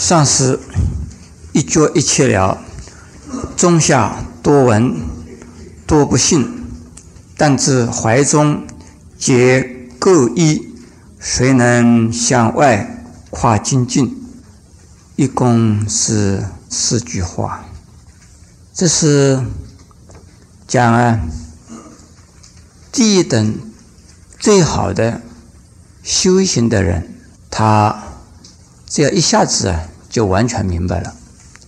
上师一脚一切了，中下多闻，多不信，但至怀中皆各异，谁能向外跨精进？一共是四句话，这是讲啊，第一等最好的修行的人，他只要一下子啊，就完全明白了，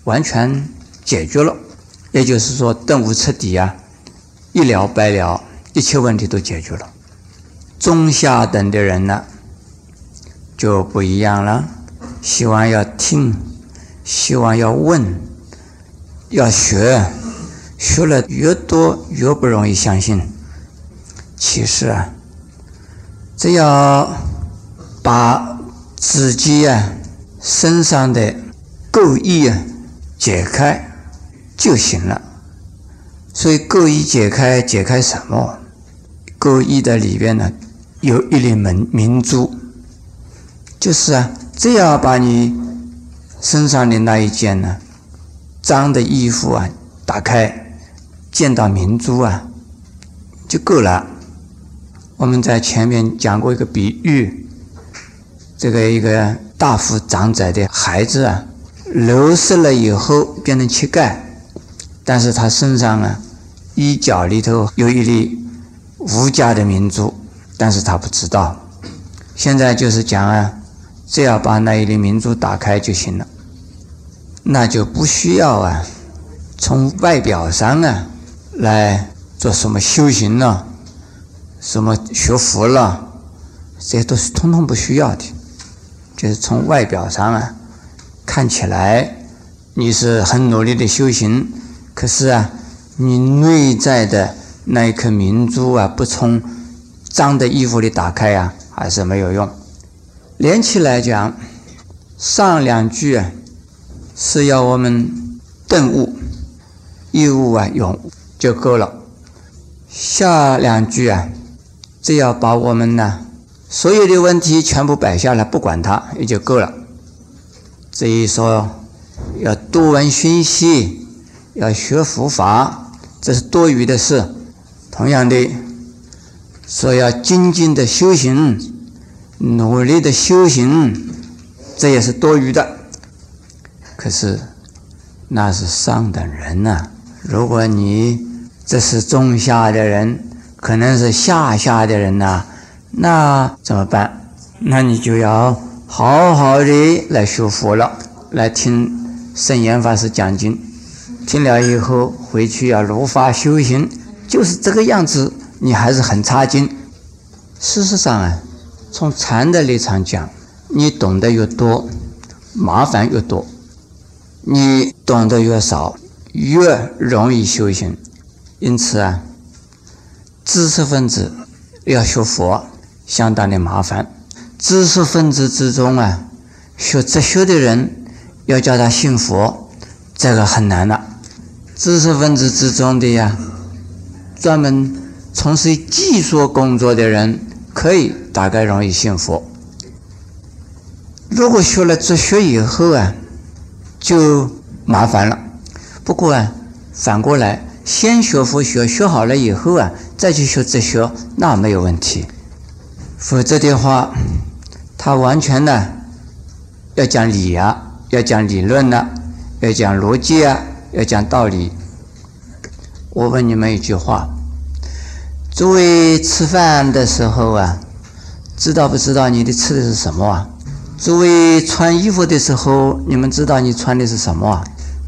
完全解决了，也就是说顿悟彻底啊，一了百了，一切问题都解决了。中下等的人呢，就不一样了。希望要听，希望要问，要学，学了越多越不容易相信。其实啊，只要把自己啊身上的垢意啊解开就行了。所以垢意解开，解开什么？垢意的里边呢，有一粒明明珠，就是啊。只要把你身上的那一件呢脏的衣服啊打开，见到明珠啊就够了。我们在前面讲过一个比喻，这个一个大幅长者的孩子啊，流失了以后变成乞丐，但是他身上啊衣角里头有一粒无价的明珠，但是他不知道。现在就是讲啊。只要把那一粒明珠打开就行了，那就不需要啊，从外表上啊来做什么修行了，什么学佛了，这些都是通通不需要的。就是从外表上啊看起来你是很努力的修行，可是啊，你内在的那一颗明珠啊，不从脏的衣服里打开啊，还是没有用。连起来讲，上两句啊是要我们顿悟、一悟啊永就够了；下两句啊，只要把我们呢所有的问题全部摆下来，不管它也就够了。至于说要多闻熏习，要学佛法，这是多余的事。同样的，说要精进的修行。努力的修行，这也是多余的。可是那是上等人呐。如果你这是中下的人，可能是下下的人呐，那怎么办？那你就要好好的来学佛了，来听圣严法师讲经。听了以后回去要如法修行，就是这个样子。你还是很差劲。事实上啊。从禅的立场讲，你懂得越多，麻烦越多；你懂得越少，越容易修行。因此啊，知识分子要学佛，相当的麻烦。知识分子之中啊，学哲学的人要叫他信佛，这个很难了。知识分子之中的呀，专门从事技术工作的人。可以，大概容易信佛。如果学了哲学以后啊，就麻烦了。不过啊，反过来，先学佛学，学好了以后啊，再去学哲学，那没有问题。否则的话，他完全呢要讲理啊，要讲理论呢，要讲逻辑啊，要讲道理。我问你们一句话。诸位吃饭的时候啊，知道不知道你的吃的是什么啊？诸位穿衣服的时候，你们知道你穿的是什么啊？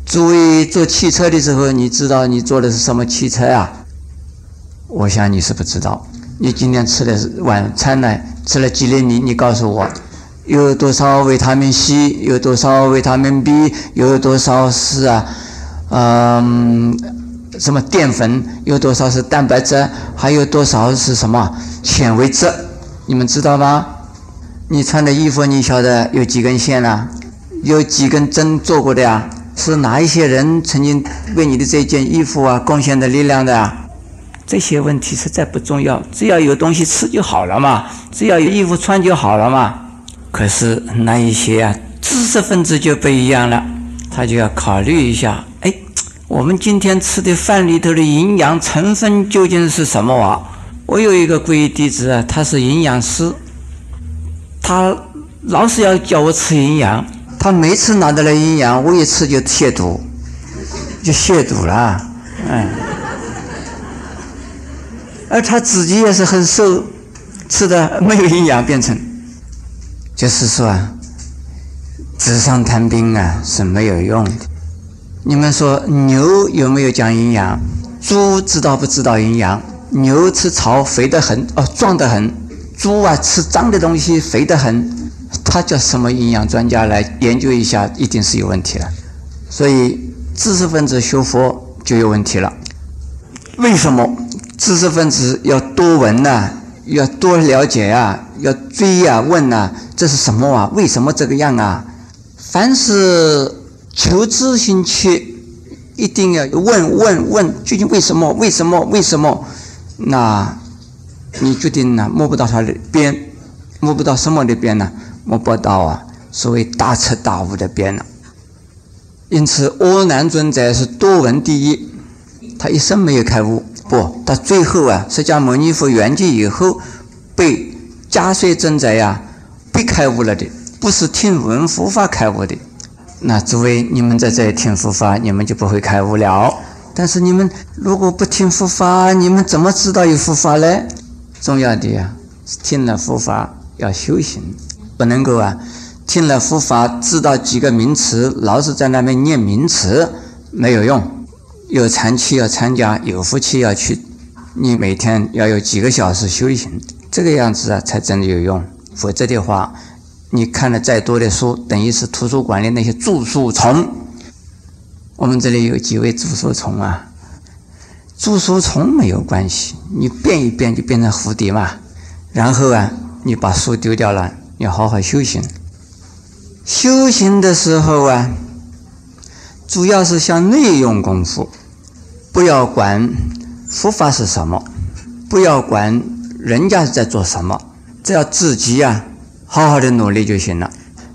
诸位坐汽车的时候，你知道你坐的是什么汽车啊？我想你是不知道。你今天吃的晚餐呢？吃了几粒米？你告诉我，有多少维他命 C？有多少维他命 B？有多少是啊？嗯。什么淀粉有多少是蛋白质，还有多少是什么纤维质？你们知道吗？你穿的衣服，你晓得有几根线啊？有几根针做过的呀？是哪一些人曾经为你的这件衣服啊贡献的力量的？这些问题实在不重要，只要有东西吃就好了嘛，只要有衣服穿就好了嘛。可是那一些啊知识分子就不一样了，他就要考虑一下，哎，我们今天吃的饭里头的营养成分究竟是什么啊？我有一个皈依弟子啊，他是营养师，他老是要叫我吃营养，他每次拿到了营养，我一吃就亵渎，就亵渎了，嗯，而他自己也是很瘦，吃的没有营养，变成，就是说啊。纸上谈兵啊是没有用的。你们说牛有没有讲营养？猪知道不知道营养？牛吃草肥得很，哦，壮得很。猪啊吃脏的东西肥得很。他叫什么营养专家来研究一下？一定是有问题了。所以知识分子学佛就有问题了。为什么知识分子要多闻呐？要多了解呀？要追呀？问呐？这是什么啊？为什么这个样啊？凡是求知心切，一定要问问问，究竟为什么？为什么？为什么？那，你决定呢？摸不到它的边，摸不到什么的边呢？摸不到啊，所谓大彻大悟的边了。因此，阿难尊者是多闻第一，他一生没有开悟，不，他最后啊，释迦牟尼佛圆寂以后，被迦叶尊者呀被开悟了的。不是听闻佛法开悟的，那诸位你们在这里听佛法，你们就不会开悟了。但是你们如果不听佛法，你们怎么知道有佛法呢？重要的呀，听了佛法要修行，不能够啊，听了佛法知道几个名词，老是在那边念名词没有用。有长期要参加，有福气要去，你每天要有几个小时修行，这个样子啊才真的有用。否则的话。你看了再多的书，等于是图书馆里那些著书虫。我们这里有几位著书虫啊？著书虫没有关系，你变一变就变成蝴蝶嘛。然后啊，你把书丢掉了，要好好修行。修行的时候啊，主要是向内用功夫，不要管佛法是什么，不要管人家在做什么，只要自己呀。好好的努力就行了。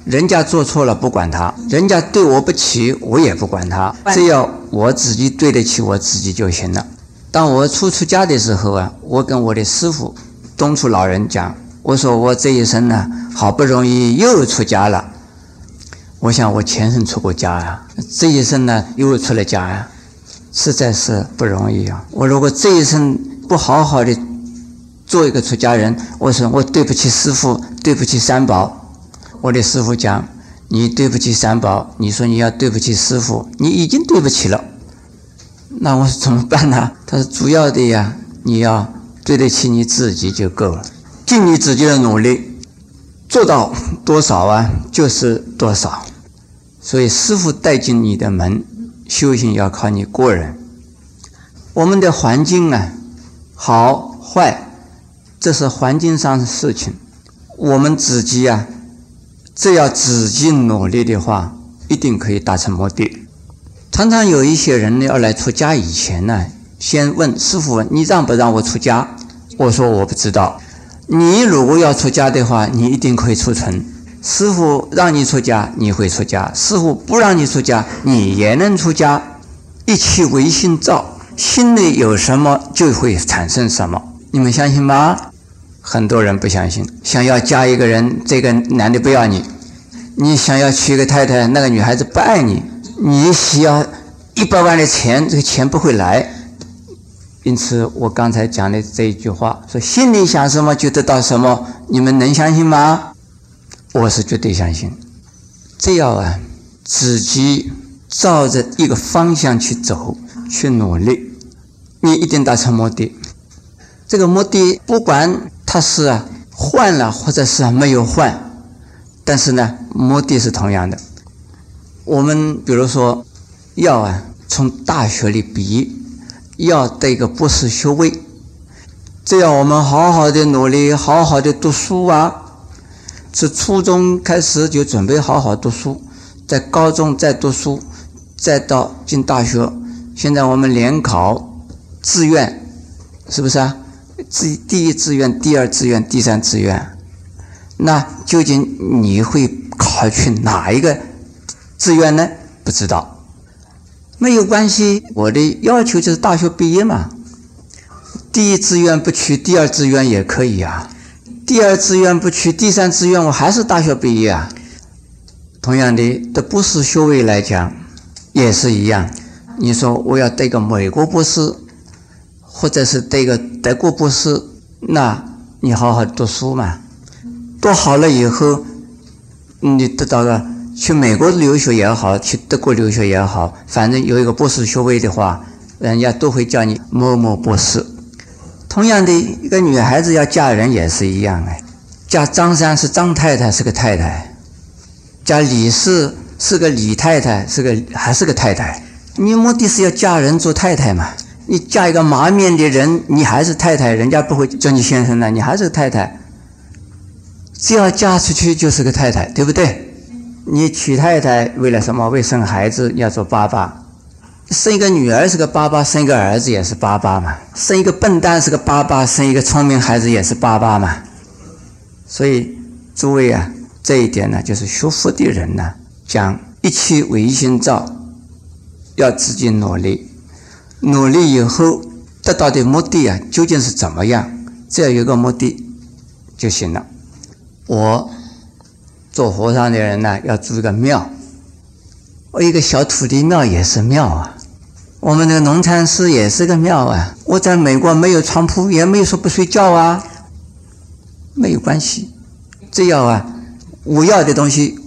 人家做错了不管他，人家对我不起我也不管他，只要我自己对得起我自己就行了。当我初出家的时候啊，我跟我的师傅东初老人讲，我说我这一生呢，好不容易又出家了。我想我前生出过家啊，这一生呢又出了家呀，实在是不容易啊。我如果这一生不好好的。做一个出家人，我说我对不起师傅，对不起三宝。我的师傅讲，你对不起三宝，你说你要对不起师傅，你已经对不起了。那我怎么办呢？他说主要的呀，你要对得起你自己就够了，尽你自己的努力，做到多少啊，就是多少。所以师傅带进你的门，修行要靠你个人。我们的环境啊，好坏。这是环境上的事情，我们自己啊，只要自己努力的话，一定可以达成目的。常常有一些人呢，要来出家以前呢，先问师傅：“你让不让我出家？”我说：“我不知道。”你如果要出家的话，你一定可以出城。师傅让你出家，你会出家；师傅不让你出家，你也能出家。一切唯心造，心里有什么就会产生什么。你们相信吗？很多人不相信。想要嫁一个人，这个男的不要你；你想要娶一个太太，那个女孩子不爱你。你需要一百万的钱，这个钱不会来。因此，我刚才讲的这一句话，说心里想什么就得到什么，你们能相信吗？我是绝对相信。只要啊，自己照着一个方向去走，去努力，你一定达成目的。这个目的，不管他是换了，或者是没有换，但是呢，目的是同样的。我们比如说，要啊从大学里毕业，要得一个博士学位，只要我们好好的努力，好好的读书啊，是初中开始就准备好好读书，在高中再读书，再到进大学。现在我们联考志愿，是不是啊？志第一志愿、第二志愿、第三志愿，那究竟你会考去哪一个志愿呢？不知道，没有关系。我的要求就是大学毕业嘛。第一志愿不去，第二志愿也可以啊。第二志愿不去，第三志愿我还是大学毕业啊。同样的，的博士学位来讲也是一样。你说我要得个美国博士，或者是得个德国博士，那你好好读书嘛。读好了以后，你得到了去美国留学也好，去德国留学也好，反正有一个博士学位的话，人家都会叫你某某博士。同样的，一个女孩子要嫁人也是一样哎，嫁张三是张太太是个太太，嫁李氏是个李太太是个还是个太太。你目的是要嫁人做太太嘛？你嫁一个麻面的人，你还是太太，人家不会叫你先生的，你还是太太。只要嫁出去就是个太太，对不对？你娶太太为了什么？为生孩子要做爸爸，生一个女儿是个爸爸，生一个儿子也是爸爸嘛。生一个笨蛋是个爸爸，生一个聪明孩子也是爸爸嘛。所以诸位啊，这一点呢，就是学佛的人呢，讲一切唯心造。要自己努力，努力以后得到的目的啊，究竟是怎么样？只要有个目的就行了。我做和尚的人呢，要住一个庙。我一个小土地庙也是庙啊，我们的农禅寺也是个庙啊。我在美国没有床铺，也没有说不睡觉啊，没有关系。只要啊，我要的东西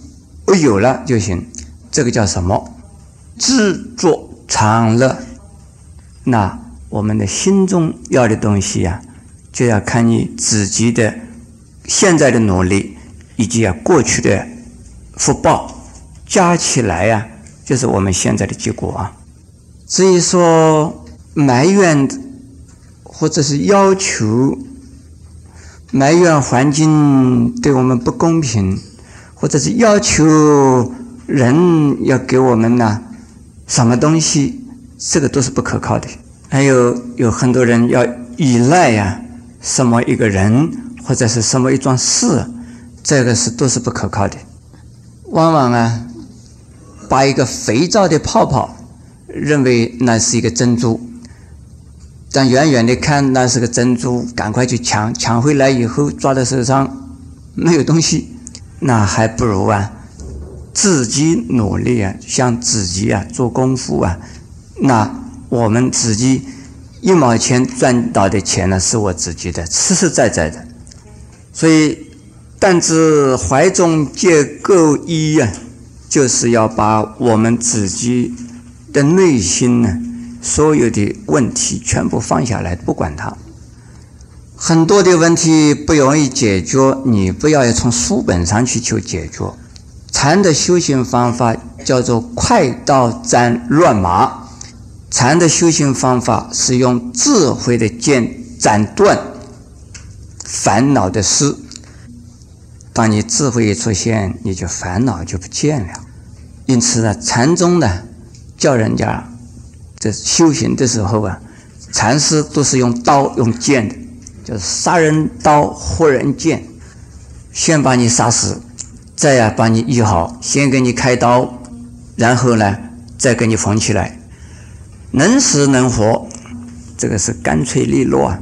我有了就行。这个叫什么？自作常乐，那我们的心中要的东西呀，就要看你自己的现在的努力，以及啊过去的福报加起来呀，就是我们现在的结果啊。至于说埋怨或者是要求埋怨环境对我们不公平，或者是要求人要给我们呢？什么东西，这个都是不可靠的。还有有很多人要依赖呀，什么一个人或者是什么一桩事，这个是都是不可靠的。往往啊，把一个肥皂的泡泡认为那是一个珍珠，但远远的看那是个珍珠，赶快去抢，抢回来以后抓在手上没有东西，那还不如啊。自己努力啊，向自己啊做功夫啊，那我们自己一毛钱赚到的钱呢，是我自己的，实实在在的。所以，但知怀中皆垢衣啊，就是要把我们自己的内心呢，所有的问题全部放下来，不管它。很多的问题不容易解决，你不要从书本上去求解决。禅的修行方法叫做快刀斩乱麻。禅的修行方法是用智慧的剑斩断烦恼的丝。当你智慧一出现，你就烦恼就不见了。因此呢，禅宗呢叫人家这修行的时候啊，禅师都是用刀用剑的，就是杀人刀活人剑，先把你杀死。再呀，把你医好，先给你开刀，然后呢，再给你缝起来，能死能活，这个是干脆利落啊。